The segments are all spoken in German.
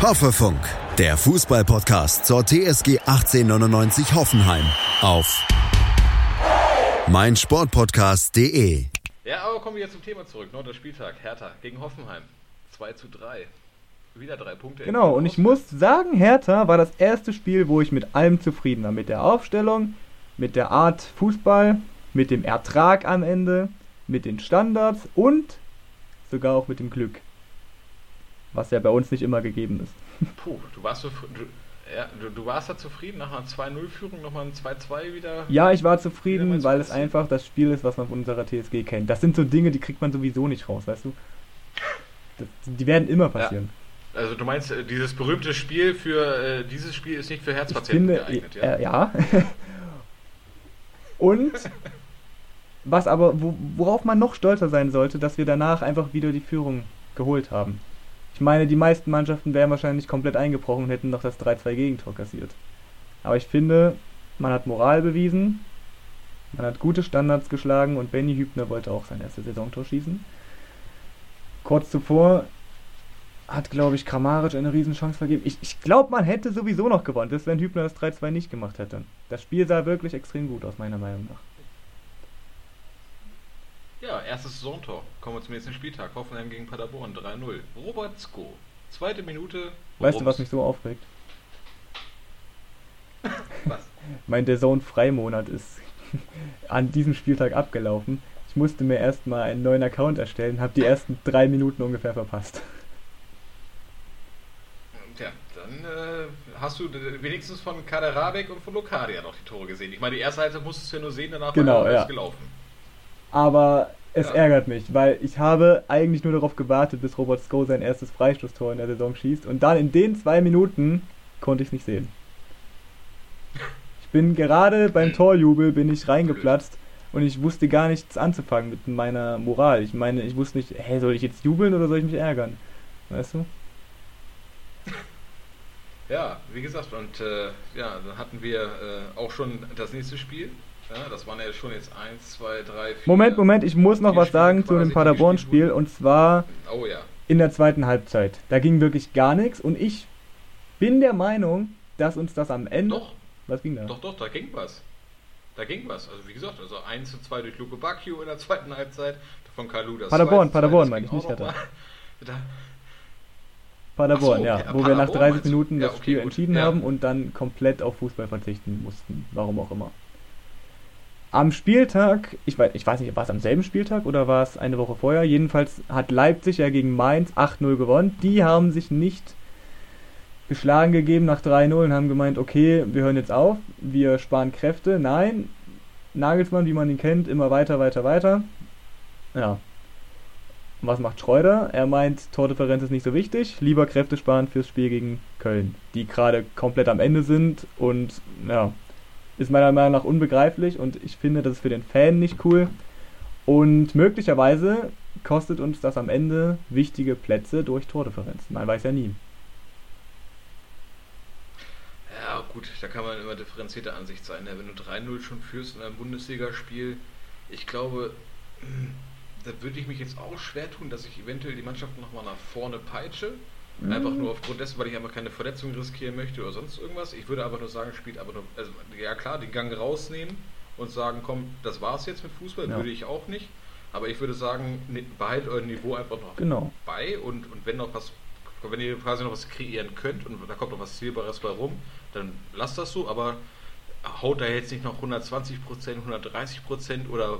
Hoffefunk, der Fußballpodcast zur TSG 1899 Hoffenheim auf meinsportpodcast.de. Ja, aber kommen wir jetzt zum Thema zurück. Neunter Spieltag, Hertha gegen Hoffenheim. 2 zu 3. Wieder drei Punkte. Genau, und ich muss sagen, Hertha war das erste Spiel, wo ich mit allem zufrieden war. Mit der Aufstellung, mit der Art Fußball, mit dem Ertrag am Ende, mit den Standards und sogar auch mit dem Glück. Was ja bei uns nicht immer gegeben ist. Puh, du warst, so, du, ja, du, du warst da zufrieden nach einer 2-0-Führung, nochmal ein 2-2 wieder? Ja, ich war zufrieden, weil es einfach das Spiel ist, was man von unserer TSG kennt. Das sind so Dinge, die kriegt man sowieso nicht raus, weißt du? Das, die werden immer passieren. Ja. Also du meinst, äh, dieses berühmte Spiel für äh, dieses Spiel ist nicht für Herzpatienten finde, geeignet, ja? Äh, ja. Und was aber, worauf man noch stolzer sein sollte, dass wir danach einfach wieder die Führung geholt haben. Ich meine, die meisten Mannschaften wären wahrscheinlich komplett eingebrochen und hätten noch das 3-2 Gegentor kassiert. Aber ich finde, man hat Moral bewiesen, man hat gute Standards geschlagen und Benny Hübner wollte auch sein erstes Saisontor schießen. Kurz zuvor hat, glaube ich, Kramaric eine Riesenchance vergeben. Ich, ich glaube, man hätte sowieso noch gewonnen, das wenn Hübner das 3-2 nicht gemacht hätte. Das Spiel sah wirklich extrem gut aus, meiner Meinung nach. Ja, erstes Saisontor. Kommen wir zum nächsten Spieltag. Hoffenheim gegen Paderborn 3-0. Robert Sko. Zweite Minute. Weißt du, was mich so aufregt? was? mein der Zone Freimonat ist an diesem Spieltag abgelaufen. Ich musste mir erstmal einen neuen Account erstellen, habe die ersten drei Minuten ungefähr verpasst. Tja, dann äh, hast du wenigstens von Kader Rabeck und von Lokadia noch die Tore gesehen. Ich meine, die erste Halbzeit musstest du ja nur sehen, danach genau, war alles ja. gelaufen. Aber es ja. ärgert mich, weil ich habe eigentlich nur darauf gewartet, bis Robert Sko sein erstes Freistoßtor in der Saison schießt. Und dann in den zwei Minuten konnte ich es nicht sehen. Ich bin gerade beim Torjubel bin ich reingeplatzt und ich wusste gar nichts anzufangen mit meiner Moral. Ich meine, ich wusste nicht, hey, soll ich jetzt jubeln oder soll ich mich ärgern? Weißt du? Ja, wie gesagt, und äh, ja, dann hatten wir äh, auch schon das nächste Spiel. Ja, das waren ja schon jetzt 1, 2, 3, 4. Moment, Moment, ich muss noch was sagen zu dem Paderborn-Spiel und zwar oh, ja. in der zweiten Halbzeit. Da ging wirklich gar nichts und ich bin der Meinung, dass uns das am Ende. Doch. Was ging da? Doch, doch, da ging was. Da ging was. Also wie gesagt, also 1 zu 2 durch Luke Bacchio in der zweiten Halbzeit von Kalu. Das Paderborn, Paderborn meine ich nicht, hatte. Paderborn, so, ja. Wo Paderborn wir nach 30 Minuten das ja, okay, Spiel gut. entschieden ja. haben und dann komplett auf Fußball verzichten mussten. Warum auch immer. Am Spieltag, ich weiß, ich weiß nicht, war es am selben Spieltag oder war es eine Woche vorher? Jedenfalls hat Leipzig ja gegen Mainz 8-0 gewonnen. Die haben sich nicht geschlagen gegeben nach 3-0 und haben gemeint, okay, wir hören jetzt auf, wir sparen Kräfte. Nein, Nagelsmann, wie man ihn kennt, immer weiter, weiter, weiter. Ja. Was macht Schreuder? Er meint, Tordifferenz ist nicht so wichtig, lieber Kräfte sparen fürs Spiel gegen Köln, die gerade komplett am Ende sind und ja, ist meiner Meinung nach unbegreiflich und ich finde, das ist für den Fan nicht cool. Und möglicherweise kostet uns das am Ende wichtige Plätze durch Tordifferenz. Man weiß ja nie. Ja, gut, da kann man immer differenzierter Ansicht sein. Ne? Wenn du 3-0 schon führst in einem Bundesligaspiel, ich glaube, da würde ich mich jetzt auch schwer tun, dass ich eventuell die Mannschaft nochmal nach vorne peitsche. Mhm. Einfach nur aufgrund dessen, weil ich einfach keine Verletzung riskieren möchte oder sonst irgendwas. Ich würde aber nur sagen, spielt aber nur, also ja klar, den Gang rausnehmen und sagen, komm, das war's jetzt mit Fußball, ja. würde ich auch nicht. Aber ich würde sagen, ne, behaltet euer Niveau einfach noch genau. bei und, und wenn noch was, wenn ihr quasi noch was kreieren könnt und da kommt noch was Zielbares bei rum, dann lasst das so, aber haut da jetzt nicht noch 120 Prozent, 130 Prozent oder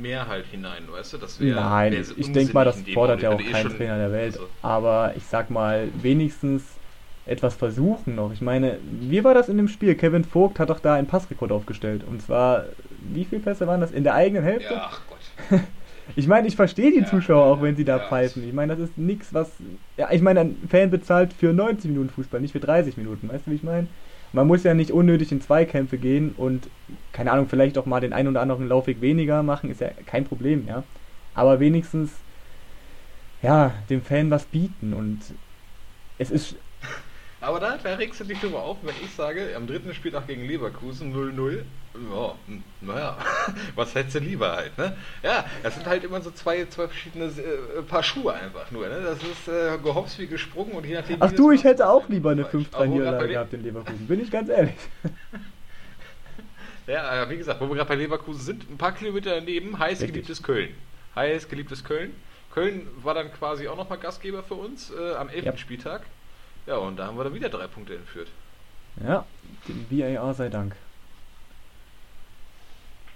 mehr halt hinein, weißt du? Das wär, Nein, wär ich denke mal, das fordert ja auch kein Trainer der Welt. Also. Aber ich sag mal, wenigstens etwas versuchen noch. Ich meine, wie war das in dem Spiel? Kevin Vogt hat doch da einen Passrekord aufgestellt. Und zwar, wie viele Pässe waren das? In der eigenen Hälfte? Ja, ach Gott. ich meine, ich verstehe die ja, Zuschauer auch, wenn sie da ja, pfeifen. Ich meine, das ist nichts, was. Ja, ich meine, ein Fan bezahlt für 90 Minuten Fußball, nicht für 30 Minuten. Weißt du, wie ich meine? Man muss ja nicht unnötig in Zweikämpfe gehen und, keine Ahnung, vielleicht auch mal den einen oder anderen Laufweg weniger machen, ist ja kein Problem, ja. Aber wenigstens, ja, dem Fan was bieten und es ist. Aber da, da regst du dich drüber auf, wenn ich sage, am dritten Spieltag gegen Leverkusen 0-0. Ja, naja, was hättest du lieber halt, ne? Ja, das sind halt immer so zwei, zwei verschiedene äh, Paar Schuhe einfach nur, ne? Das ist äh, gehops wie gesprungen und je nachdem. Ach du, ich hätte auch lieber eine 5-3 Niederlage gehabt in Leverkusen, bin ich ganz ehrlich. ja, wie gesagt, wo wir gerade bei Leverkusen sind, ein paar Kilometer daneben, heiß Richtig. geliebtes Köln. Heiß geliebtes Köln. Köln war dann quasi auch nochmal Gastgeber für uns äh, am 11. Ja. Spieltag. Ja, und da haben wir dann wieder drei Punkte entführt. Ja, dem VAR sei Dank.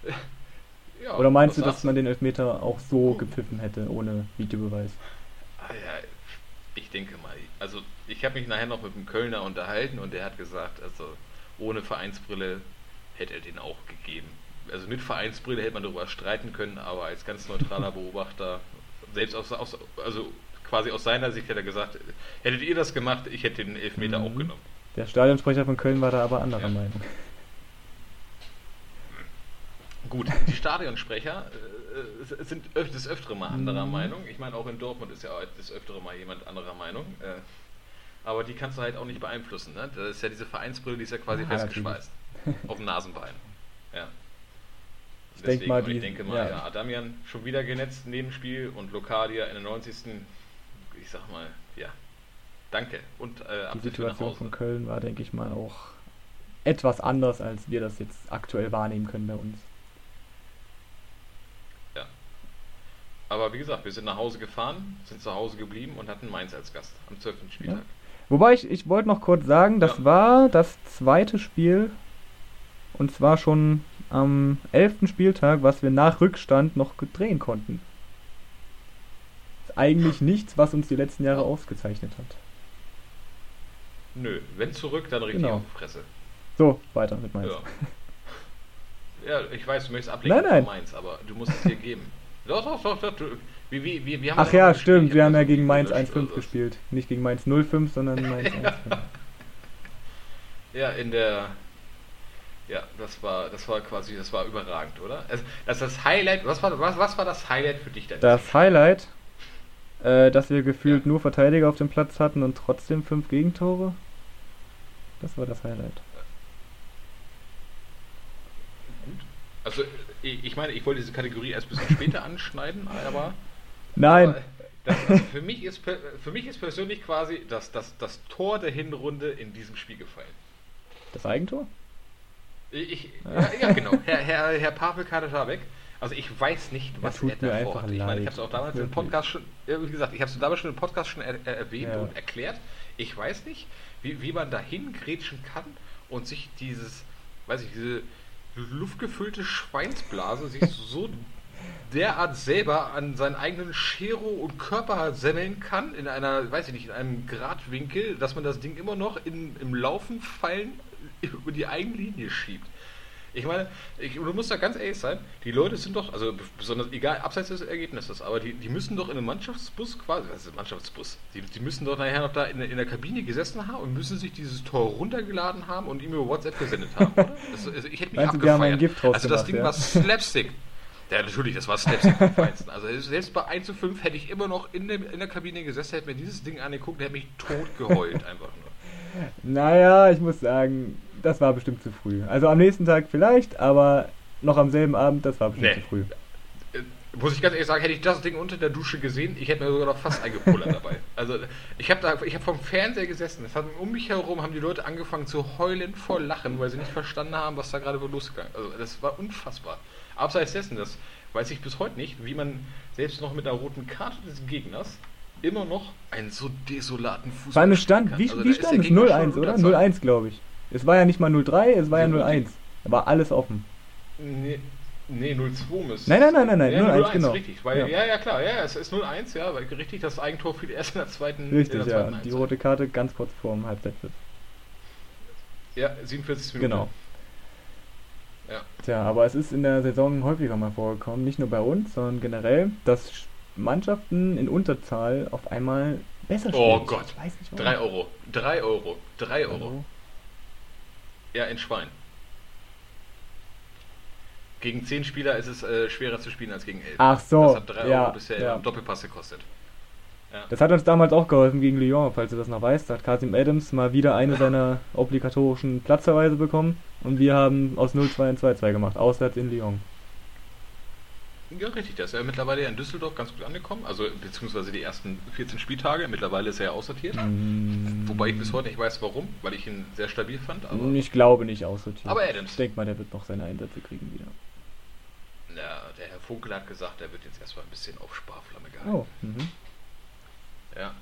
ja, Oder meinst du, dass man den Elfmeter auch so gepfiffen hätte, ohne Videobeweis? Ah, ja, ich denke mal. Also, ich habe mich nachher noch mit dem Kölner unterhalten und der hat gesagt, also ohne Vereinsbrille hätte er den auch gegeben. Also mit Vereinsbrille hätte man darüber streiten können, aber als ganz neutraler Beobachter, selbst aus, aus also quasi aus seiner Sicht hätte er gesagt, hättet ihr das gemacht, ich hätte den Elfmeter mhm. auch genommen. Der Stadionsprecher von Köln war da aber anderer ja. Meinung. Gut, die Stadionsprecher äh, sind öf des Öfteren mal anderer mhm. Meinung. Ich meine, auch in Dortmund ist ja des Öfteren mal jemand anderer Meinung. Äh, aber die kannst du halt auch nicht beeinflussen. Ne? Das ist ja diese Vereinsbrille, die ist ja quasi ja, festgeschweißt. auf dem Nasenbein. Ja. Ich, Deswegen, denk mal, die, ich denke mal, ja. ja. Adamian schon wieder genetzt neben Spiel und Lokadia in der 90 ich sag mal, ja, danke. Und äh, die Situation von Köln war, denke ich mal, auch etwas anders, als wir das jetzt aktuell wahrnehmen können bei uns. Ja. Aber wie gesagt, wir sind nach Hause gefahren, sind zu Hause geblieben und hatten Mainz als Gast am 12. Spieltag. Ja. Wobei ich, ich wollte noch kurz sagen, das ja. war das zweite Spiel und zwar schon am 11. Spieltag, was wir nach Rückstand noch drehen konnten eigentlich nichts, was uns die letzten Jahre ausgezeichnet hat. Nö, wenn zurück, dann richtig genau. auf die Fresse. So, weiter mit Mainz. Ja. ja, ich weiß, du möchtest ablenken nein, nein. von Mainz, aber du musst es dir geben. Doch, doch, doch, doch. Du, wie, wie, wie, Ach ja, stimmt, wir haben ja gegen Mainz 1-5 gespielt. Nicht gegen Mainz 0-5, sondern Mainz 1-5. ja, in der. Ja, das war, das war quasi, das war überragend, oder? Also, das ist das Highlight. Was war, was, was war das Highlight für dich denn? Das Highlight äh, dass wir gefühlt ja. nur Verteidiger auf dem Platz hatten und trotzdem fünf Gegentore. Das war das Highlight. Gut. Also, ich meine, ich wollte diese Kategorie erst ein bisschen später anschneiden, aber. Nein! Aber das, also für, mich ist, für mich ist persönlich quasi das, das, das Tor der Hinrunde in diesem Spiel gefallen. Das Eigentor? Ich, ja, ja, genau. Herr, Herr, Herr Pavel Kadetabek also ich weiß nicht, was er da vorhat. Ich meine, ich habe es auch damals im Podcast schon, wie gesagt, ich habe es damals schon im Podcast schon er, er, erwähnt ja. und erklärt. Ich weiß nicht, wie, wie man dahin grätschen kann und sich dieses, weiß ich, diese luftgefüllte Schweinsblase sich so derart selber an seinen eigenen Chero und Körper semmeln kann, in einer, weiß ich nicht, in einem Gradwinkel, dass man das Ding immer noch in, im Laufen fallen über die eigene Linie schiebt. Ich meine, ich, du musst da ganz ehrlich sein, die Leute sind doch, also besonders egal, abseits des Ergebnisses, aber die, die müssen doch in einem Mannschaftsbus quasi, was ist Mannschaftsbus? Die, die müssen doch nachher noch da in, in der Kabine gesessen haben und müssen sich dieses Tor runtergeladen haben und ihm über WhatsApp gesendet haben, oder? Also, also ich hätte mich Meinst abgefeiert. Gift also das Ding ja. war Slapstick. Ja, natürlich, das war Slapstick am feinsten. Also selbst bei 1 zu 5 hätte ich immer noch in, dem, in der Kabine gesessen, hätte mir dieses Ding angeguckt, hätte mich tot geheult einfach nur. Naja, ich muss sagen, das war bestimmt zu früh. Also am nächsten Tag vielleicht, aber noch am selben Abend, das war bestimmt nee. zu früh. Äh, muss ich ganz ehrlich sagen, hätte ich das Ding unter der Dusche gesehen, ich hätte mir sogar noch fast eingepullert dabei. Also ich habe da, ich habe vom Fernseher gesessen. Es hat um mich herum haben die Leute angefangen zu heulen vor Lachen, weil sie nicht verstanden haben, was da gerade wohl losgegangen. Also das war unfassbar. Abseits dessen, das weiß ich bis heute nicht, wie man selbst noch mit einer roten Karte des Gegners immer noch einen so desolaten Fußball. Weil stand, wie, also, wie stand es? 0-1, oder? 0-1, glaube ich. Es war ja nicht mal 03, es war ja, ja 01. Da war alles offen. Nee, nee 02 müsste Nein, nein, nein, nein, nein ja, 01, 01, genau. Richtig, weil, ja. ja, ja, klar, ja, es ist 01, ja, weil richtig, das Eigentor fiel erst in der zweiten Richtig, der zweiten ja, die rote Karte ganz kurz vor dem Halbzeitpfiff. Ja, 47 Minuten. Genau. Ja. Tja, aber es ist in der Saison häufiger mal vorgekommen, nicht nur bei uns, sondern generell, dass Mannschaften in Unterzahl auf einmal besser spielen. Oh Gott, 3 Euro, 3 Euro, 3 Euro. Euro. Ja, in Schwein. Gegen 10 Spieler ist es äh, schwerer zu spielen als gegen 11. Ach so. Das hat 3 ja, Euro bisher ja. im Doppelpass gekostet. Ja. Das hat uns damals auch geholfen gegen Lyon, falls du das noch weißt. Da hat Kasim Adams mal wieder eine seiner obligatorischen Platzverweise bekommen und wir haben aus 0-2 ein 2-2 gemacht, auswärts in Lyon. Ja, richtig. Der ist ja mittlerweile in Düsseldorf ganz gut angekommen. Also, beziehungsweise die ersten 14 Spieltage. Mittlerweile ist er ja aussortiert. Mm. Wobei ich bis heute nicht weiß, warum, weil ich ihn sehr stabil fand. ich glaube nicht aussortiert. Aber Adams. Ich denke mal, der wird noch seine Einsätze kriegen wieder. Ja, der Herr Funkel hat gesagt, er wird jetzt erstmal ein bisschen auf Sparflamme gehalten. Oh, mhm. Ja.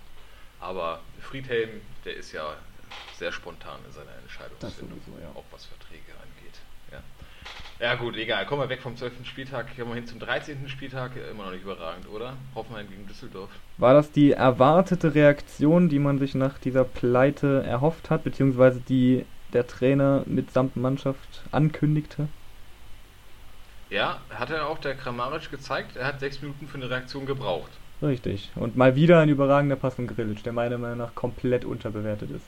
Aber Friedhelm, der ist ja sehr spontan in seiner Entscheidungsfindung. Das sowieso, ja. Auch was Verträge. Ja gut, egal. Kommen wir weg vom 12. Spieltag, kommen wir hin zum 13. Spieltag. Immer noch nicht überragend, oder? Hoffenheim gegen Düsseldorf. War das die erwartete Reaktion, die man sich nach dieser Pleite erhofft hat, beziehungsweise die der Trainer mitsamt Mannschaft ankündigte? Ja, hat er auch der Kramaric gezeigt. Er hat sechs Minuten für eine Reaktion gebraucht. Richtig. Und mal wieder ein überragender Pass von Grilic, der meiner Meinung nach komplett unterbewertet ist.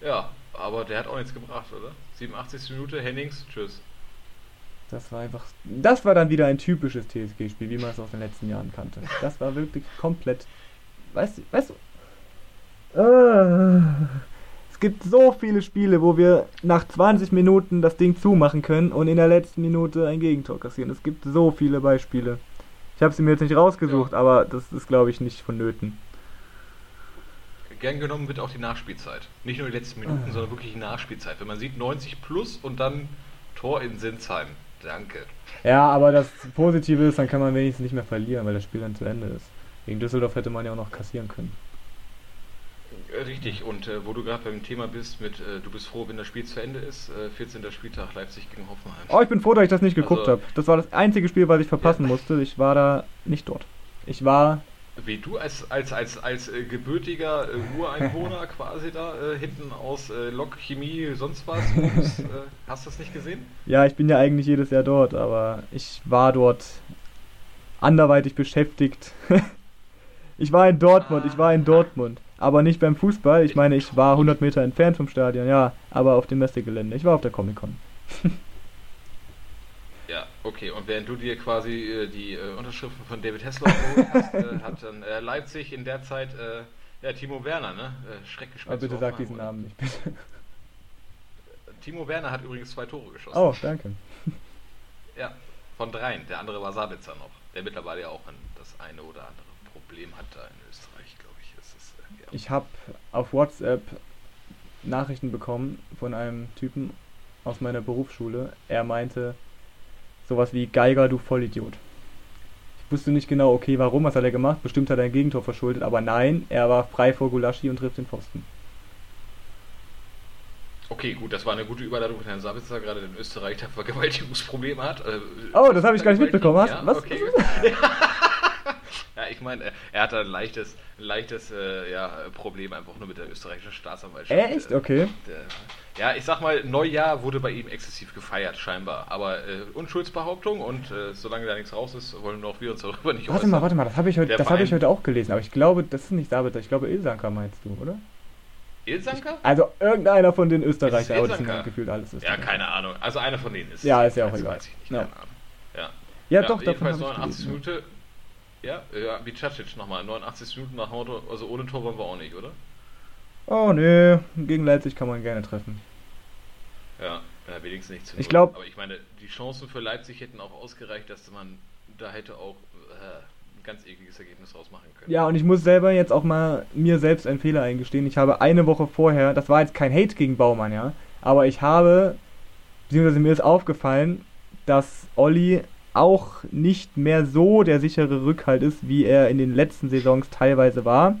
Ja, aber der hat auch nichts gebracht, oder? 87. Minute, Hennings, tschüss. Das war einfach. Das war dann wieder ein typisches TSG-Spiel, wie man es aus den letzten Jahren kannte. Das war wirklich komplett. Weißt du, weißt du. Uh, es gibt so viele Spiele, wo wir nach 20 Minuten das Ding zumachen können und in der letzten Minute ein Gegentor kassieren. Es gibt so viele Beispiele. Ich habe sie mir jetzt nicht rausgesucht, ja. aber das ist, glaube ich, nicht vonnöten gern genommen wird auch die Nachspielzeit. Nicht nur die letzten Minuten, mhm. sondern wirklich die Nachspielzeit. Wenn man sieht 90 plus und dann Tor in Sinsheim. Danke. Ja, aber das Positive ist, dann kann man wenigstens nicht mehr verlieren, weil das Spiel dann zu Ende ist. Gegen Düsseldorf hätte man ja auch noch kassieren können. Äh, richtig, und äh, wo du gerade beim Thema bist, mit äh, du bist froh, wenn das Spiel zu Ende ist, äh, 14. Spieltag Leipzig gegen Hoffenheim. Oh, ich bin froh, dass ich das nicht geguckt also, habe. Das war das einzige Spiel, was ich verpassen ja. musste. Ich war da nicht dort. Ich war wie du als, als, als, als äh, gebürtiger äh, Ureinwohner quasi da äh, hinten aus äh, Lok, Chemie, sonst was. Bist, äh, hast du das nicht gesehen? Ja, ich bin ja eigentlich jedes Jahr dort, aber ich war dort anderweitig beschäftigt. ich war in Dortmund, ah. ich war in Dortmund. Aber nicht beim Fußball. Ich meine, ich war 100 Meter entfernt vom Stadion, ja. Aber auf dem Messegelände. Ich war auf der Comic-Con. Ja, okay. Und während du dir quasi äh, die äh, Unterschriften von David Hessler geholt hast, äh, hat dann äh, Leipzig in der Zeit äh, ja, Timo Werner, ne? Äh, Schrecklich Aber bitte sag diesen Namen nicht, bitte. Timo Werner hat übrigens zwei Tore geschossen. Oh, danke. Ja, von dreien. Der andere war Sabitzer noch, der mittlerweile ja auch ein, das eine oder andere Problem hat da in Österreich, glaube ich. Ist, ja. Ich habe auf WhatsApp Nachrichten bekommen von einem Typen aus meiner Berufsschule. Er meinte, Sowas wie Geiger, du Vollidiot. Ich wusste nicht genau, okay, warum, was hat er gemacht? Bestimmt hat er ein Gegentor verschuldet, aber nein, er war frei vor Gulaschi und trifft den Pfosten. Okay, gut, das war eine gute Überleitung von Herrn Sabitzer, gerade in Österreich der Vergewaltigungsprobleme hat. Äh, oh, das habe ich gar nicht mitbekommen. Hast? Ja, was? Okay. ja, ich meine, er hat ein leichtes, leichtes äh, ja, Problem einfach nur mit der österreichischen Staatsanwaltschaft. Echt? Okay. Der, ja, ich sag mal, Neujahr wurde bei ihm exzessiv gefeiert, scheinbar. Aber äh, Unschuldsbehauptung und äh, solange da nichts raus ist, wollen auch wir uns darüber nicht Warte äußern. mal, warte mal, das habe ich, heute, hab ich heute auch gelesen. Aber ich glaube, das ist nicht Sabitzer, ich glaube Ilsanka meinst du, oder? Ilsanka? Also irgendeiner von den Österreichern, aber das sind gefühlt alles Österreicher. Ja, keine Ahnung. Also einer von denen ist Ja, ist ja auch egal. Weiß ich nicht, ja. Ja. ja. ja, doch, davon 89 Minuten. Ja, ja, wie Cacic nochmal. 89 Minuten nach Motto, also ohne Tor wollen wir auch nicht, oder? Oh, nö. Gegen Leipzig kann man gerne treffen. Ja, ja wenigstens nicht zu Ich glaube. Aber ich meine, die Chancen für Leipzig hätten auch ausgereicht, dass man da hätte auch äh, ein ganz ekliges Ergebnis rausmachen können. Ja, und ich muss selber jetzt auch mal mir selbst einen Fehler eingestehen. Ich habe eine Woche vorher, das war jetzt kein Hate gegen Baumann, ja, aber ich habe, beziehungsweise mir ist aufgefallen, dass Olli auch nicht mehr so der sichere Rückhalt ist, wie er in den letzten Saisons teilweise war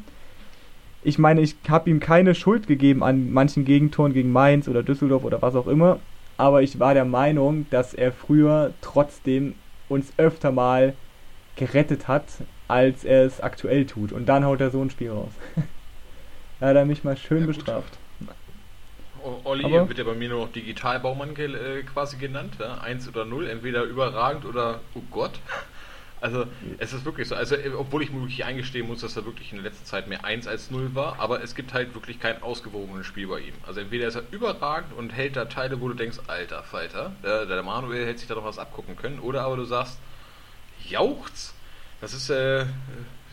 ich meine, ich habe ihm keine Schuld gegeben an manchen Gegentoren gegen Mainz oder Düsseldorf oder was auch immer, aber ich war der Meinung, dass er früher trotzdem uns öfter mal gerettet hat, als er es aktuell tut. Und dann haut er so ein Spiel raus. da hat er mich mal schön ja, bestraft. Olli aber wird ja bei mir nur noch Digitalbaumann äh, quasi genannt, ja? 1 oder 0, entweder überragend oder oh Gott. Also es ist wirklich so, also äh, obwohl ich mir wirklich eingestehen muss, dass er wirklich in der letzten Zeit mehr 1 als 0 war, aber es gibt halt wirklich kein ausgewogenes Spiel bei ihm. Also entweder ist er überragend und hält da Teile, wo du denkst, alter Falter, der, der Manuel hätte sich da noch was abgucken können, oder aber du sagst, jauchz, Das ist, äh,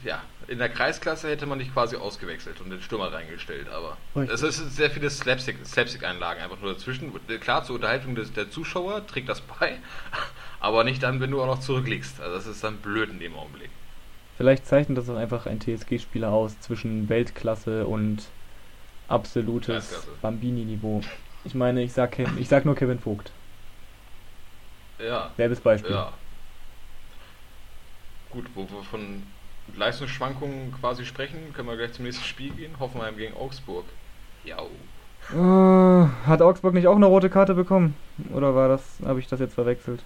ja, in der Kreisklasse hätte man dich quasi ausgewechselt und den Stürmer reingestellt, aber es ist sehr viele Slapstick-Einlagen einfach nur dazwischen. Klar, zur Unterhaltung des, der Zuschauer trägt das bei, aber nicht dann, wenn du auch noch zurückliegst. Also das ist dann blöd in dem Augenblick. Vielleicht zeichnet das auch einfach ein TSG-Spieler aus zwischen Weltklasse und absolutes Bambini-Niveau. Ich meine, ich sag, ich sag nur Kevin Vogt. Ja. Selbes Beispiel. Ja. Gut, wo wir von Leistungsschwankungen quasi sprechen, können wir gleich zum nächsten Spiel gehen. Hoffenheim gegen Augsburg. Ja. Uh, hat Augsburg nicht auch eine rote Karte bekommen? Oder war das, habe ich das jetzt verwechselt?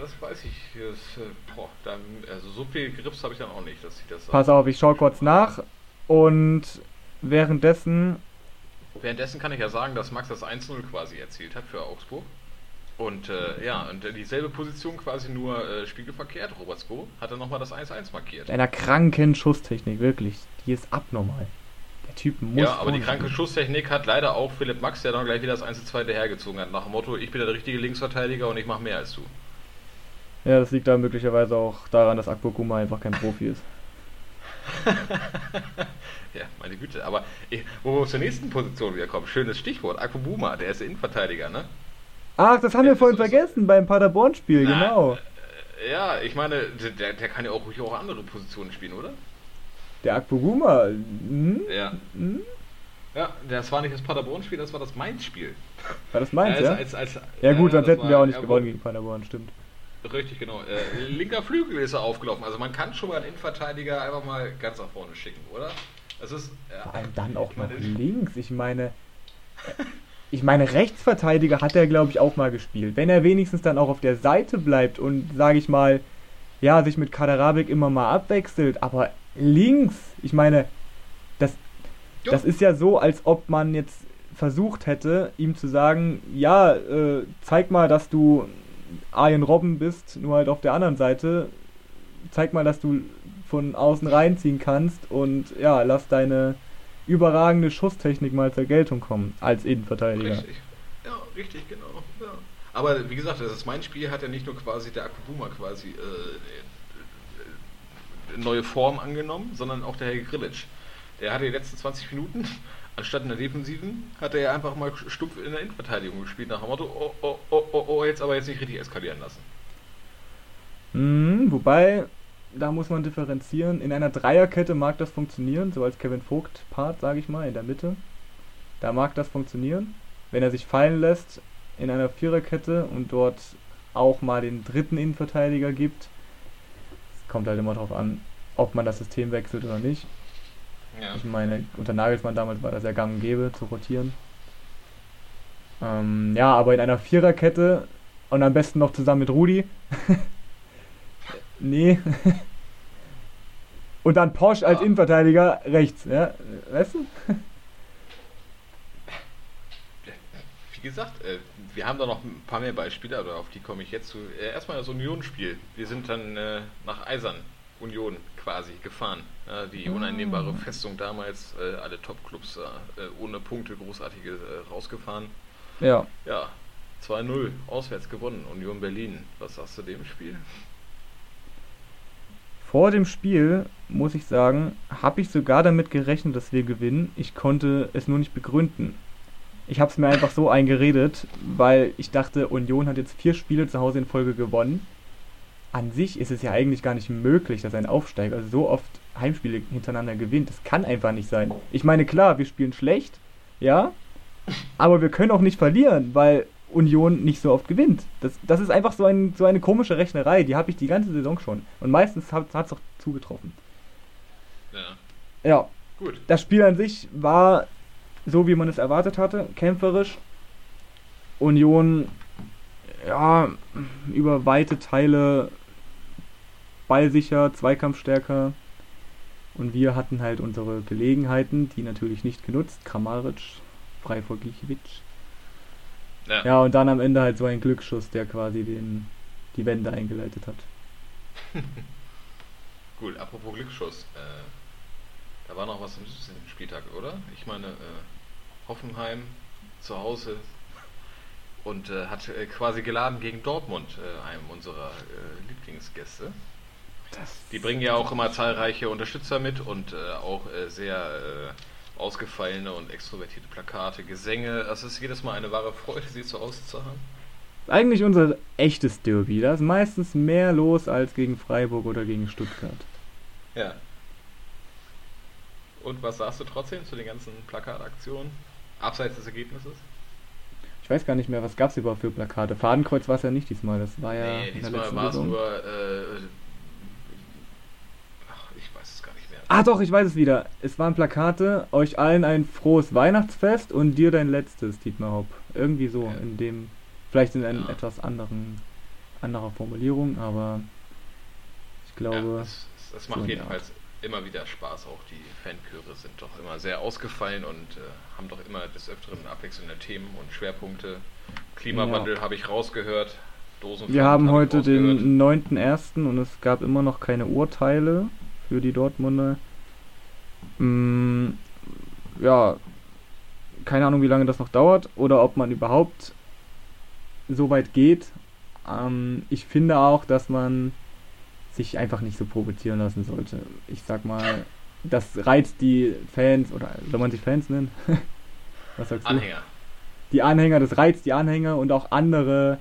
Das weiß ich. Das, äh, boah, dann, also so viel Grips habe ich dann auch nicht, dass ich das. Pass auf, ich schaue kurz nach und währenddessen. Währenddessen kann ich ja sagen, dass Max das 1-0 quasi erzielt hat für Augsburg. Und äh, ja, und dieselbe Position quasi nur äh, spiegelverkehrt. Robert Sko hat dann nochmal das 1-1 markiert. Mit einer kranken Schusstechnik, wirklich. Die ist abnormal. Der Typ muss. Ja, aber die kranke Schusstechnik hat leider auch Philipp Max, der dann gleich wieder das 1-2 hergezogen hat. Nach dem Motto: Ich bin der richtige Linksverteidiger und ich mache mehr als du. Ja, das liegt da möglicherweise auch daran, dass Akpo Kuma einfach kein Profi ist. ja, meine Güte. Aber wo wir zur nächsten Position wieder kommen, schönes Stichwort. Akpo Buma, der ist der Innenverteidiger, ne? Ach, das haben wir vorhin vergessen beim Paderborn-Spiel, genau. Äh, ja, ich meine, der, der kann ja auch ruhig auch andere Positionen spielen, oder? Der Akpoguma? Hm? Ja. Hm? Ja, das war nicht das Paderborn-Spiel, das war das Mainz-Spiel. War das Mainz, ja? Als, als, als, ja gut, sonst hätten wir auch nicht gewonnen gegen Paderborn, stimmt. Richtig, genau. Äh, linker Flügel ist er aufgelaufen. Also man kann schon mal einen Innenverteidiger einfach mal ganz nach vorne schicken, oder? Es ist, ja, Vor allem dann auch noch links. Ich meine, ich meine, Rechtsverteidiger hat er, glaube ich, auch mal gespielt. Wenn er wenigstens dann auch auf der Seite bleibt und, sage ich mal, ja, sich mit Kaderabik immer mal abwechselt, aber links, ich meine, das, das ist ja so, als ob man jetzt versucht hätte, ihm zu sagen, ja, äh, zeig mal, dass du Arjen Robben bist, nur halt auf der anderen Seite. Zeig mal, dass du von außen reinziehen kannst und ja, lass deine überragende Schusstechnik mal zur Geltung kommen als Innenverteidiger. Richtig. Ja, richtig, genau. Ja. Aber wie gesagt, das ist mein Spiel hat ja nicht nur quasi der Akubuma quasi äh, äh, neue Form angenommen, sondern auch der Herr Grillitsch. Der hatte die letzten 20 Minuten, anstatt in der Defensiven, hat er ja einfach mal stumpf in der Innenverteidigung gespielt, nach dem Motto, oh, oh, oh, oh, oh, jetzt aber jetzt nicht richtig eskalieren lassen. Mhm, wobei, da muss man differenzieren. In einer Dreierkette mag das funktionieren, so als Kevin Vogt-Part, sage ich mal, in der Mitte. Da mag das funktionieren. Wenn er sich fallen lässt in einer Viererkette und dort auch mal den dritten Innenverteidiger gibt, kommt halt immer darauf an, ob man das System wechselt oder nicht. Ja. Ich meine, unter Nagelsmann damals war das ja gang und gäbe zu rotieren. Ähm, ja, aber in einer Viererkette und am besten noch zusammen mit Rudi Nee. Und dann Porsche als Innenverteidiger rechts, ja? Weißt du? Wie gesagt, äh, wir haben da noch ein paar mehr Beispiele, aber auf die komme ich jetzt zu. Äh, erstmal das Union-Spiel. Wir sind dann äh, nach Eisern, Union quasi, gefahren. die ah. uneinnehmbare Festung damals, alle Top-Clubs ohne Punkte großartige rausgefahren. Ja. Ja, 2-0, auswärts gewonnen, Union Berlin. Was sagst du dem Spiel? Vor dem Spiel, muss ich sagen, habe ich sogar damit gerechnet, dass wir gewinnen. Ich konnte es nur nicht begründen. Ich habe es mir einfach so eingeredet, weil ich dachte, Union hat jetzt vier Spiele zu Hause in Folge gewonnen. An sich ist es ja eigentlich gar nicht möglich, dass ein Aufsteiger so oft Heimspiele hintereinander gewinnt. Das kann einfach nicht sein. Ich meine, klar, wir spielen schlecht, ja, aber wir können auch nicht verlieren, weil Union nicht so oft gewinnt. Das, das ist einfach so, ein, so eine komische Rechnerei, die habe ich die ganze Saison schon. Und meistens hat es auch zugetroffen. Ja. Ja. Gut. Das Spiel an sich war so, wie man es erwartet hatte, kämpferisch. Union, ja, über weite Teile ballsicher, zweikampfstärker. Und wir hatten halt unsere Gelegenheiten, die natürlich nicht genutzt. Kramaric, frei vor Gikiewicz. Ja. ja, und dann am Ende halt so ein Glücksschuss, der quasi den, die Wende eingeleitet hat. Gut, apropos Glücksschuss. Äh, da war noch was im Spieltag, oder? Ich meine, äh, Hoffenheim zu Hause und äh, hat äh, quasi geladen gegen Dortmund, äh, einem unserer äh, Lieblingsgäste. Die bringen ja auch immer zahlreiche Unterstützer mit und äh, auch äh, sehr äh, ausgefallene und extrovertierte Plakate, Gesänge. Es ist jedes Mal eine wahre Freude, sie zu auszuhaben. Eigentlich unser echtes Derby. Da ist meistens mehr los als gegen Freiburg oder gegen Stuttgart. Ja. Und was sagst du trotzdem zu den ganzen Plakataktionen? Abseits des Ergebnisses? Ich weiß gar nicht mehr, was gab es überhaupt für Plakate. Fadenkreuz war es ja nicht diesmal, das war ja. Nee, diesmal war es nur. Äh, ach, ich weiß es gar nicht mehr. Ah, doch, ich weiß es wieder. Es waren Plakate, euch allen ein frohes Weihnachtsfest und dir dein letztes, Dietmar Hopp. Irgendwie so, ja. in dem. Vielleicht in einer ja. etwas anderen, anderer Formulierung, aber ich glaube. Es, es macht so jedenfalls immer wieder Spaß. Auch die Fanchöre sind doch immer sehr ausgefallen und äh, haben doch immer des Öfteren abwechselnde Themen und Schwerpunkte. Klimawandel ja. habe ich rausgehört. Dosenfahrt Wir haben heute den 9.1. und es gab immer noch keine Urteile für die Dortmunder. Mm, ja, keine Ahnung, wie lange das noch dauert oder ob man überhaupt so weit geht. Ähm, ich finde auch, dass man sich einfach nicht so provozieren lassen sollte. Ich sag mal, das reizt die Fans, oder soll man sich Fans nennen? Was sagst du? Anhänger. Die Anhänger, das reizt die Anhänger und auch andere,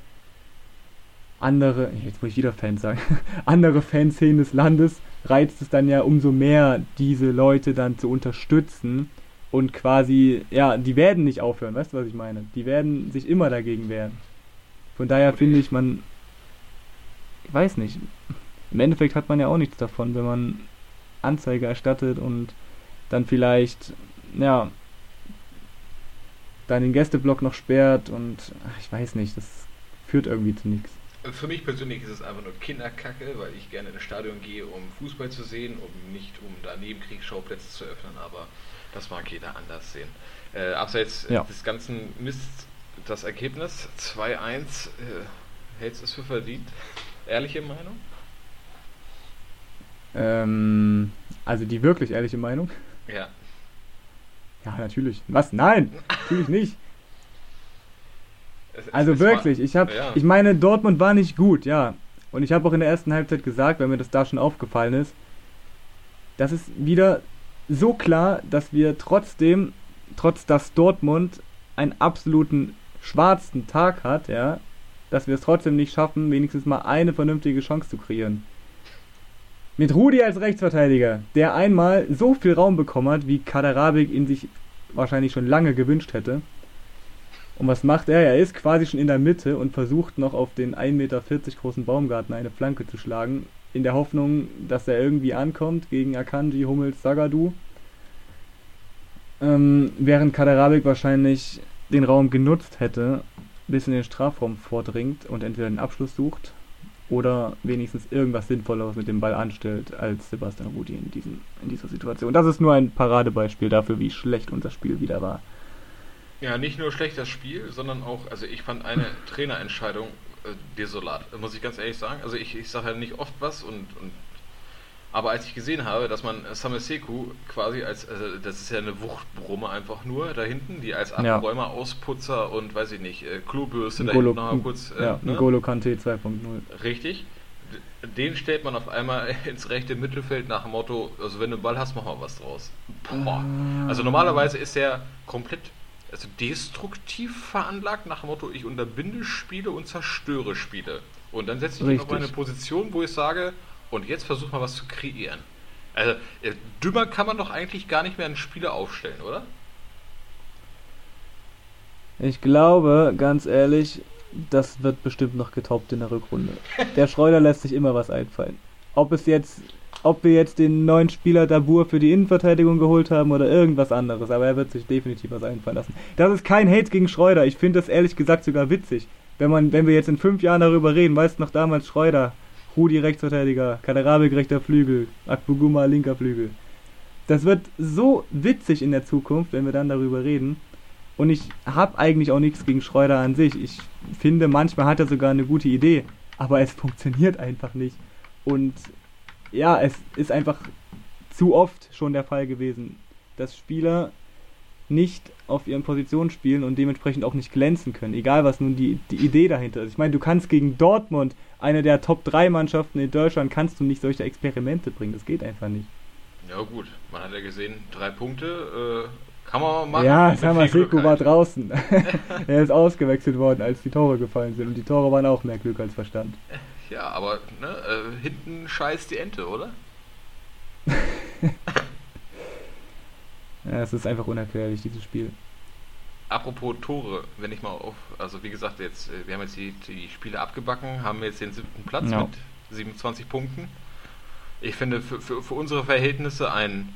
andere, jetzt muss ich wieder Fans sagen, andere Fanszenen des Landes reizt es dann ja umso mehr, diese Leute dann zu unterstützen und quasi, ja, die werden nicht aufhören, weißt du, was ich meine? Die werden sich immer dagegen wehren. Von daher finde ich, man, ich weiß nicht, im Endeffekt hat man ja auch nichts davon, wenn man Anzeige erstattet und dann vielleicht, ja, dann den Gästeblock noch sperrt und ach, ich weiß nicht, das führt irgendwie zu nichts. Für mich persönlich ist es einfach nur Kinderkacke, weil ich gerne in das Stadion gehe, um Fußball zu sehen, um nicht um da Nebenkriegsschauplätze zu öffnen, aber das mag jeder anders sehen. Äh, abseits ja. des ganzen Mists, das Ergebnis 2-1, äh, hältst du es für verdient? Ehrliche Meinung? Ähm, also die wirklich ehrliche Meinung? Ja. Ja, natürlich. Was? Nein, natürlich nicht. Also wirklich, ich habe, ja. ich meine, Dortmund war nicht gut, ja. Und ich habe auch in der ersten Halbzeit gesagt, weil mir das da schon aufgefallen ist, das ist wieder so klar, dass wir trotzdem, trotz dass Dortmund einen absoluten schwarzen Tag hat, ja, dass wir es trotzdem nicht schaffen, wenigstens mal eine vernünftige Chance zu kreieren. Mit Rudi als Rechtsverteidiger, der einmal so viel Raum bekommen hat, wie Kaderabik ihn sich wahrscheinlich schon lange gewünscht hätte. Und was macht er? Er ist quasi schon in der Mitte und versucht noch auf den 1,40 Meter großen Baumgarten eine Flanke zu schlagen, in der Hoffnung, dass er irgendwie ankommt gegen Akanji, Hummels, Sagadu. Ähm, während Kaderabik wahrscheinlich den Raum genutzt hätte, bis in den Strafraum vordringt und entweder den Abschluss sucht oder wenigstens irgendwas Sinnvolleres mit dem Ball anstellt als Sebastian Rudi in, diesem, in dieser Situation. Das ist nur ein Paradebeispiel dafür, wie schlecht unser Spiel wieder war. Ja, nicht nur schlecht das Spiel, sondern auch, also ich fand eine Trainerentscheidung äh, desolat, muss ich ganz ehrlich sagen. Also ich, ich sage ja nicht oft was und, und aber als ich gesehen habe, dass man Sameseku quasi als, also das ist ja eine Wuchtbrumme einfach nur da hinten, die als Abräumer, ja. Ausputzer und weiß ich nicht, äh, Klobürste da hinten noch kurz. Äh, ja, ne? Golo Kante 2.0. Richtig. Den stellt man auf einmal ins rechte Mittelfeld nach dem Motto, also wenn du einen Ball hast, mach mal was draus. Boah. Also normalerweise ist er komplett also destruktiv veranlagt nach dem Motto, ich unterbinde Spiele und zerstöre Spiele. Und dann setze ich ihn auf eine Position, wo ich sage, und jetzt versuch mal was zu kreieren. Also, äh, dümmer kann man doch eigentlich gar nicht mehr einen Spieler aufstellen, oder? Ich glaube, ganz ehrlich, das wird bestimmt noch getoppt in der Rückrunde. Der Schreuder lässt sich immer was einfallen. Ob es jetzt, ob wir jetzt den neuen Spieler Dabur für die Innenverteidigung geholt haben oder irgendwas anderes, aber er wird sich definitiv was einfallen lassen. Das ist kein Hate gegen Schreuder. Ich finde das ehrlich gesagt sogar witzig. Wenn man, wenn wir jetzt in fünf Jahren darüber reden, weißt du noch damals Schreuder, Rudi Rechtsverteidiger, Kaderabek rechter Flügel, Akbuguma linker Flügel. Das wird so witzig in der Zukunft, wenn wir dann darüber reden. Und ich habe eigentlich auch nichts gegen Schreuder an sich. Ich finde, manchmal hat er sogar eine gute Idee, aber es funktioniert einfach nicht. Und ja, es ist einfach zu oft schon der Fall gewesen, dass Spieler nicht auf ihren Positionen spielen und dementsprechend auch nicht glänzen können, egal was nun die, die Idee dahinter ist. Ich meine, du kannst gegen Dortmund, eine der Top-3-Mannschaften in Deutschland, kannst du nicht solche Experimente bringen. Das geht einfach nicht. Ja gut, man hat ja gesehen, drei Punkte äh, kann man machen. Ja, Samaseko war draußen. er ist ausgewechselt worden, als die Tore gefallen sind und die Tore waren auch mehr Glück als Verstand. Ja, aber ne, äh, hinten scheißt die Ente, oder? Ja, es ist einfach unerklärlich, dieses Spiel. Apropos Tore, wenn ich mal auf, also wie gesagt, jetzt, äh, wir haben jetzt die, die Spiele abgebacken, haben jetzt den siebten Platz no. mit 27 Punkten. Ich finde für, für, für unsere Verhältnisse ein,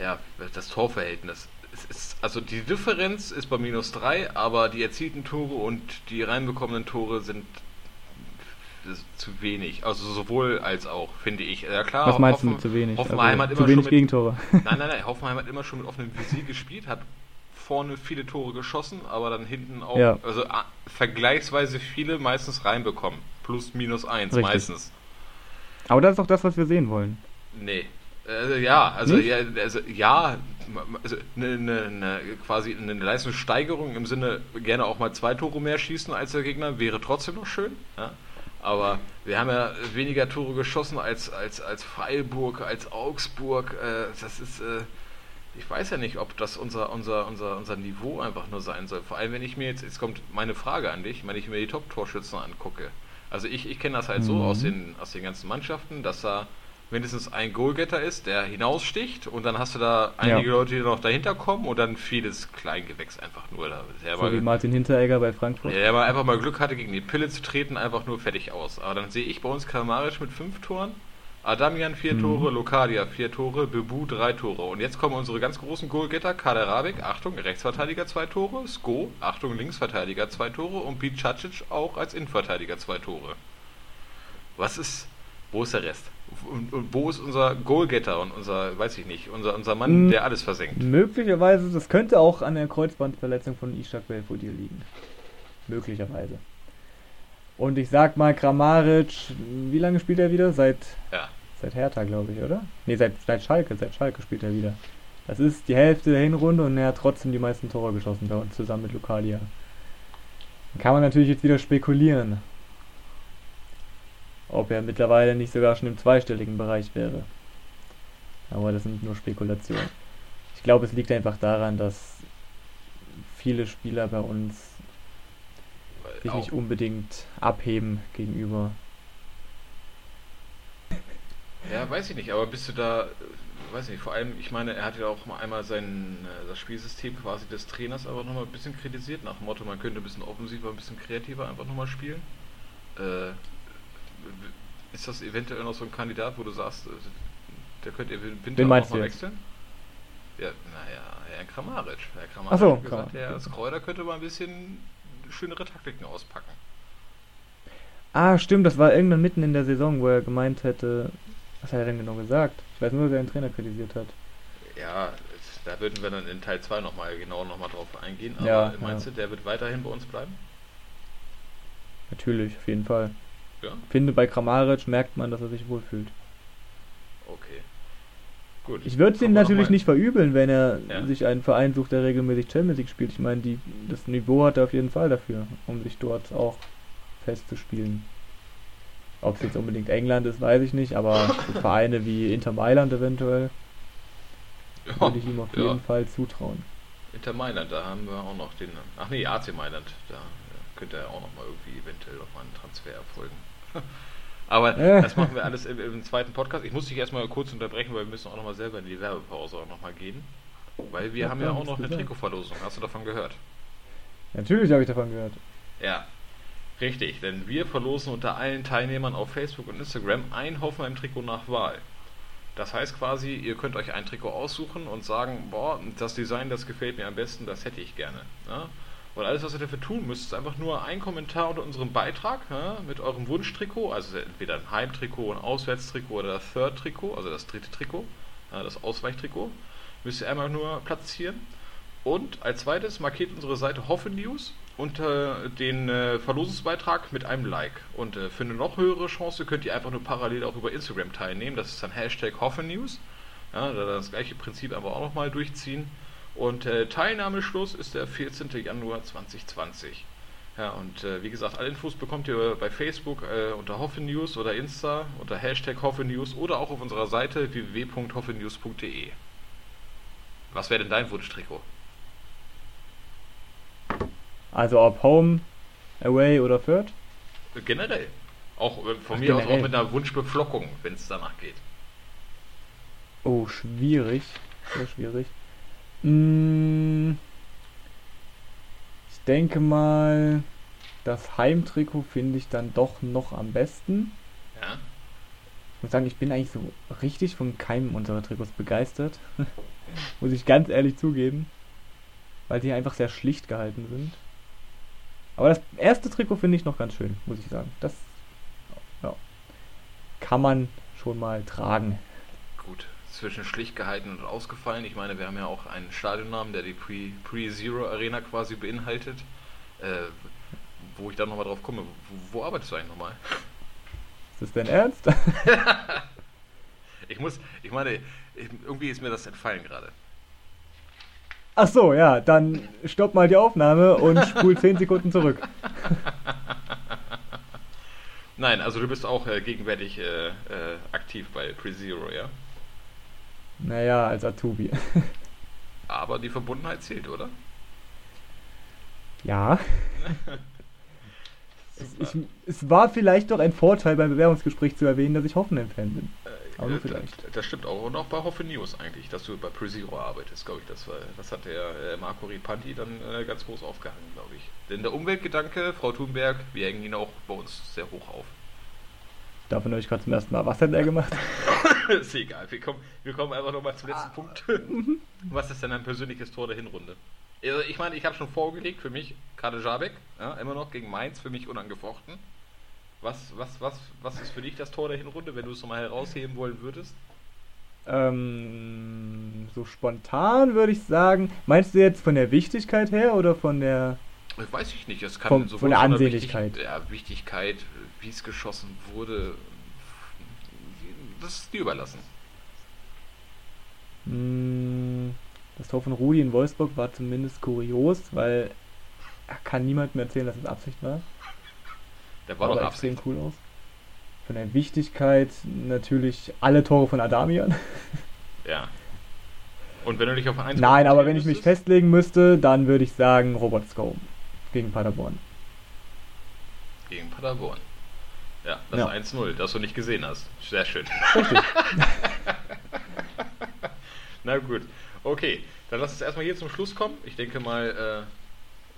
ja, das Torverhältnis. Ist, also die Differenz ist bei minus 3, aber die erzielten Tore und die reinbekommenen Tore sind zu wenig. Also sowohl als auch, finde ich. Ja klar. Was meinst Hoffen, du mit zu wenig? Hoffenheim also, hat immer zu wenig mit, Gegentore. Nein, nein, nein. Hoffenheim hat immer schon mit offenem Visier gespielt, hat vorne viele Tore geschossen, aber dann hinten auch, ja. also a, vergleichsweise viele meistens reinbekommen. Plus, minus eins Richtig. meistens. Aber das ist doch das, was wir sehen wollen. Nee. Also, ja, also ja, also, ja, also eine, eine, eine, quasi eine Leistungssteigerung im Sinne gerne auch mal zwei Tore mehr schießen als der Gegner wäre trotzdem noch schön. Ja? Aber wir haben ja weniger Tore geschossen als, als, als Freiburg, als Augsburg. Äh, das ist, äh, ich weiß ja nicht, ob das unser, unser, unser, unser Niveau einfach nur sein soll. Vor allem, wenn ich mir jetzt, jetzt kommt meine Frage an dich, wenn ich mir die Top-Torschützen angucke. Also ich, ich kenne das halt mhm. so aus den, aus den ganzen Mannschaften, dass da mindestens ein Goalgetter ist, der hinaussticht und dann hast du da einige ja. Leute, die noch dahinter kommen und dann vieles Kleingewächs einfach nur. Da, so mal, wie Martin Hinteregger bei Frankfurt. Ja, der mal einfach mal Glück hatte, gegen die Pille zu treten, einfach nur fertig aus. Aber dann sehe ich bei uns Kramaric mit fünf Toren, Adamian vier mhm. Tore, Lokadia vier Tore, Bebu drei Tore. Und jetzt kommen unsere ganz großen Goalgetter, Kader Rabik, Achtung, Rechtsverteidiger zwei Tore, Sko, Achtung, Linksverteidiger zwei Tore und Bicacic auch als Innenverteidiger zwei Tore. Was ist, wo ist der Rest? Und, und, wo ist unser Goalgetter und unser, weiß ich nicht, unser, unser Mann, hm, der alles versenkt? Möglicherweise, das könnte auch an der Kreuzbandverletzung von Ishak Belfodil liegen. Möglicherweise. Und ich sag mal, Kramaric, wie lange spielt er wieder? Seit, ja. seit Hertha, glaube ich, oder? Ne, seit, seit Schalke, seit Schalke spielt er wieder. Das ist die Hälfte der Hinrunde und er hat trotzdem die meisten Tore geschossen bei uns zusammen mit Lucadia. Dann kann man natürlich jetzt wieder spekulieren ob er mittlerweile nicht sogar schon im zweistelligen Bereich wäre. Aber das sind nur Spekulationen. Ich glaube, es liegt einfach daran, dass viele Spieler bei uns sich nicht unbedingt abheben gegenüber. Ja, weiß ich nicht, aber bist du da, weiß ich nicht, vor allem, ich meine, er hat ja auch mal einmal sein, äh, das Spielsystem quasi des Trainers aber nochmal ein bisschen kritisiert, nach dem Motto, man könnte ein bisschen offensiver, ein bisschen kreativer einfach nochmal spielen. Äh, ist das eventuell noch so ein Kandidat, wo du sagst, äh, der könnte im Winter auch mal wechseln? Ja, naja, Herr Kramaric. Herr Kramaric Ach so, hat gesagt, Herr Skreuder könnte mal ein bisschen schönere Taktiken auspacken. Ah, stimmt, das war irgendwann mitten in der Saison, wo er gemeint hätte, was hat er denn genau gesagt? Ich weiß nur, dass er den Trainer kritisiert hat. Ja, da würden wir dann in Teil 2 nochmal genau nochmal drauf eingehen. Aber ja, meinst ja. du, der wird weiterhin bei uns bleiben? Natürlich, auf jeden Fall. Ja. Ich finde, bei Kramaric merkt man, dass er sich wohlfühlt. Okay. Gut. Ich würde es ihm natürlich nicht verübeln, wenn er ja. sich einen Verein sucht, der regelmäßig Champions League spielt. Ich meine, die, das Niveau hat er auf jeden Fall dafür, um sich dort auch festzuspielen. Ob es jetzt unbedingt England ist, weiß ich nicht, aber Vereine wie Inter Mailand eventuell ja, würde ich ihm auf jeden Fall zutrauen. Inter Mailand, da haben wir auch noch den. Ach nee, AC Mailand, da könnte er auch noch mal irgendwie eventuell noch mal einen Transfer erfolgen. Aber ja. das machen wir alles im, im, zweiten Podcast. Ich muss dich erstmal kurz unterbrechen, weil wir müssen auch noch mal selber in die Werbepause auch noch mal gehen. Weil wir ja, haben ja auch noch eine Trikotverlosung. Hast du davon gehört? Natürlich habe ich davon gehört. Ja, richtig. Denn wir verlosen unter allen Teilnehmern auf Facebook und Instagram ein Hoffenheim-Trikot nach Wahl. Das heißt quasi, ihr könnt euch ein Trikot aussuchen und sagen, boah, das Design, das gefällt mir am besten, das hätte ich gerne. Ja? Und alles, was ihr dafür tun müsst, ist einfach nur ein Kommentar unter unserem Beitrag ja, mit eurem Wunschtrikot, also entweder ein Heimtrikot, ein Auswärtstrikot oder das Third-Trikot, also das dritte Trikot, ja, das Ausweichtrikot, müsst ihr einmal nur platzieren. Und als zweites markiert unsere Seite Hoffe News unter den äh, Verlosungsbeitrag mit einem Like. Und äh, für eine noch höhere Chance könnt ihr einfach nur parallel auch über Instagram teilnehmen. Das ist dann Hashtag Hoffe News. Ja, das gleiche Prinzip aber auch nochmal durchziehen. Und äh, Teilnahmeschluss ist der 14. Januar 2020. Ja, und äh, wie gesagt, alle Infos bekommt ihr bei Facebook äh, unter Hoffe News oder Insta unter Hashtag Hoffe News oder auch auf unserer Seite www.hoffenews.de. Was wäre denn dein Wunschtrikot? Also ob Home, Away oder Third? Generell. Auch äh, von Ach, mir generell. aus auch mit einer Wunschbeflockung, wenn es danach geht. Oh, schwierig. Sehr schwierig. Mmh denke mal, das Heimtrikot finde ich dann doch noch am besten. Ja. Ich muss sagen, ich bin eigentlich so richtig von keinem unserer Trikots begeistert. muss ich ganz ehrlich zugeben. Weil die einfach sehr schlicht gehalten sind. Aber das erste Trikot finde ich noch ganz schön, muss ich sagen. Das ja, kann man schon mal tragen. Gut, zwischen schlicht gehalten und ausgefallen. Ich meine, wir haben ja auch einen Stadionnamen, der die Pre-Zero Pre Arena quasi beinhaltet. Äh, wo ich dann nochmal drauf komme. Wo, wo, arbeitest du eigentlich nochmal? Ist das dein Ernst? ich muss, ich meine, irgendwie ist mir das entfallen gerade. Ach so, ja, dann stopp mal die Aufnahme und spul 10 Sekunden zurück. Nein, also du bist auch äh, gegenwärtig äh, äh, aktiv bei PreZero, ja? Naja, als Atubi. Aber die Verbundenheit zählt, oder? Ja. ich, es war vielleicht doch ein Vorteil beim Bewerbungsgespräch zu erwähnen, dass ich Hoffenheim-Fan bin. Äh, also vielleicht. Das, das, stimmt auch. Und auch bei Hoffe News eigentlich, dass du bei PreZero arbeitest, glaube ich. Das, war, das hat der äh, Marco Ripanti dann äh, ganz groß aufgehangen, glaube ich. Denn der Umweltgedanke, Frau Thunberg, wir hängen ihn auch bei uns sehr hoch auf. Davon höre ich gerade zum ersten Mal. Was hat er gemacht? ist egal. Wir kommen, wir kommen einfach nochmal zum letzten ah. Punkt. Was ist denn ein persönliches Tor der Hinrunde? Also ich meine, ich habe schon vorgelegt für mich Kader Jabek, ja, immer noch gegen Mainz, für mich unangefochten. Was, was, was, was ist für dich das Tor der Hinrunde, wenn du es nochmal herausheben wollen würdest? Ähm, so spontan würde ich sagen. Meinst du jetzt von der Wichtigkeit her oder von der. Weiß ich nicht. Es kann von, von der Ansehnlichkeit. Wichtig, ja, Wichtigkeit, wie es geschossen wurde, das ist dir überlassen. Mm, das Tor von Rudi in Wolfsburg war zumindest kurios, weil er kann niemandem erzählen, dass es Absicht war. Der war doch extrem cool aus. Von der Wichtigkeit natürlich alle Tore von Adamian. Ja. Und wenn du dich auf eins Nein, aber wenn ich mich festlegen müsste, dann würde ich sagen Robert Sko gegen Paderborn. Gegen Paderborn. Ja, das ja. 1-0, das du nicht gesehen hast. Sehr schön. Na gut. Okay, dann lass uns erstmal hier zum Schluss kommen. Ich denke mal,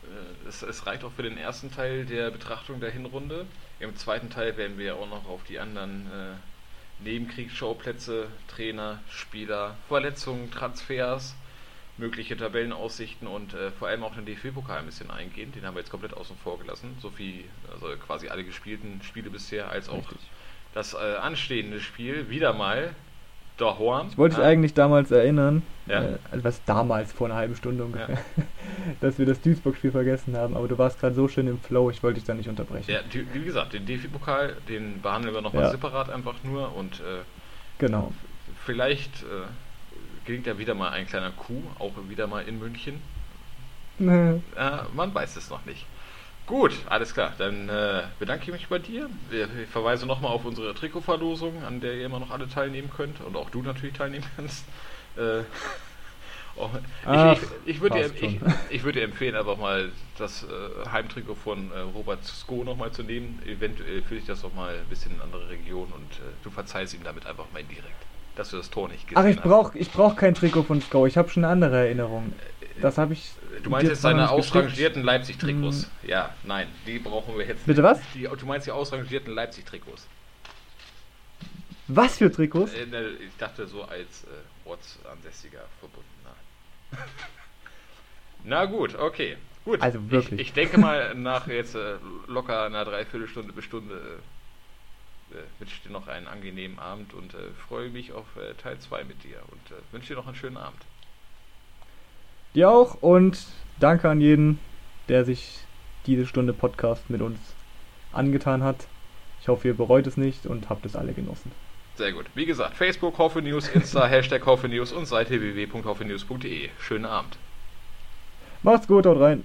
äh, äh, es, es, reicht auch für den ersten Teil der Betrachtung der Hinrunde. Im zweiten Teil werden wir auch noch auf die anderen äh, Nebenkriegsschauplätze, Trainer, Spieler, Verletzungen, Transfers mögliche Tabellenaussichten und äh, vor allem auch den DFB-Pokal ein bisschen eingehen. Den haben wir jetzt komplett außen vor gelassen. So viel, also quasi alle gespielten Spiele bisher, als auch Richtig. das äh, anstehende Spiel. Wieder mal Horn. Ich wollte dich eigentlich damals erinnern, ja. äh, also was damals, vor einer halben Stunde ungefähr, ja. dass wir das Duisburg-Spiel vergessen haben, aber du warst gerade so schön im Flow, ich wollte dich da nicht unterbrechen. Ja, wie gesagt, den DFB-Pokal, den behandeln wir nochmal ja. separat einfach nur und äh, genau. vielleicht äh, gelingt ja wieder mal ein kleiner Coup, auch wieder mal in München. Nee. Äh, man weiß es noch nicht. Gut, alles klar. Dann äh, bedanke ich mich bei dir. Ich verweise nochmal auf unsere Trikotverlosung, an der ihr immer noch alle teilnehmen könnt und auch du natürlich teilnehmen kannst. Äh, oh, Ach, ich, ich, ich würde dir, ich, ich würd dir empfehlen, einfach mal das äh, Heimtrikot von äh, Robert Sko nochmal zu nehmen. Eventuell fühle ich das noch mal ein bisschen in andere Region und äh, du verzeihst ihm damit einfach mal indirekt dass du das Tor nicht gesehen Ach, ich brauche ich brauch kein Trikot von Sko. Ich habe schon eine andere Erinnerung. Das habe ich. Du meinst jetzt seine ausrangierten Leipzig-Trikots? Hm. Ja, nein, die brauchen wir jetzt. Bitte was? Die, du meinst die ausrangierten Leipzig-Trikots? Was für Trikots? Äh, ne, ich dachte so als äh, ortsansässiger Verbundener. Na gut, okay. Gut. Also wirklich. Ich, ich denke mal, nach jetzt äh, locker einer Dreiviertelstunde bis Stunde äh, äh, wünsche dir noch einen angenehmen Abend und äh, freue mich auf äh, Teil 2 mit dir und äh, wünsche dir noch einen schönen Abend. Dir auch und danke an jeden, der sich diese Stunde Podcast mit uns angetan hat. Ich hoffe, ihr bereut es nicht und habt es alle genossen. Sehr gut. Wie gesagt, Facebook, Hoffe News, Insta, Hashtag Hoffe News und Seite www.hoffenews.de. Schönen Abend. Macht's gut, haut rein.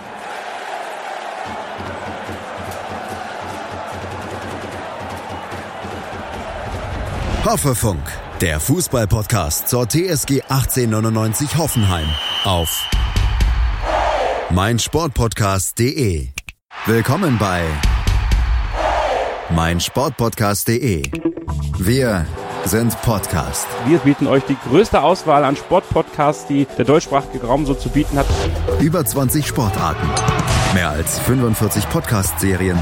Hoffefunk, der Fußball-Podcast zur TSG 1899 Hoffenheim auf meinsportpodcast.de. Willkommen bei meinsportpodcast.de. Wir sind Podcast. Wir bieten euch die größte Auswahl an Sportpodcasts, die der deutschsprachige Raum so zu bieten hat. Über 20 Sportarten, mehr als 45 Podcast-Serien,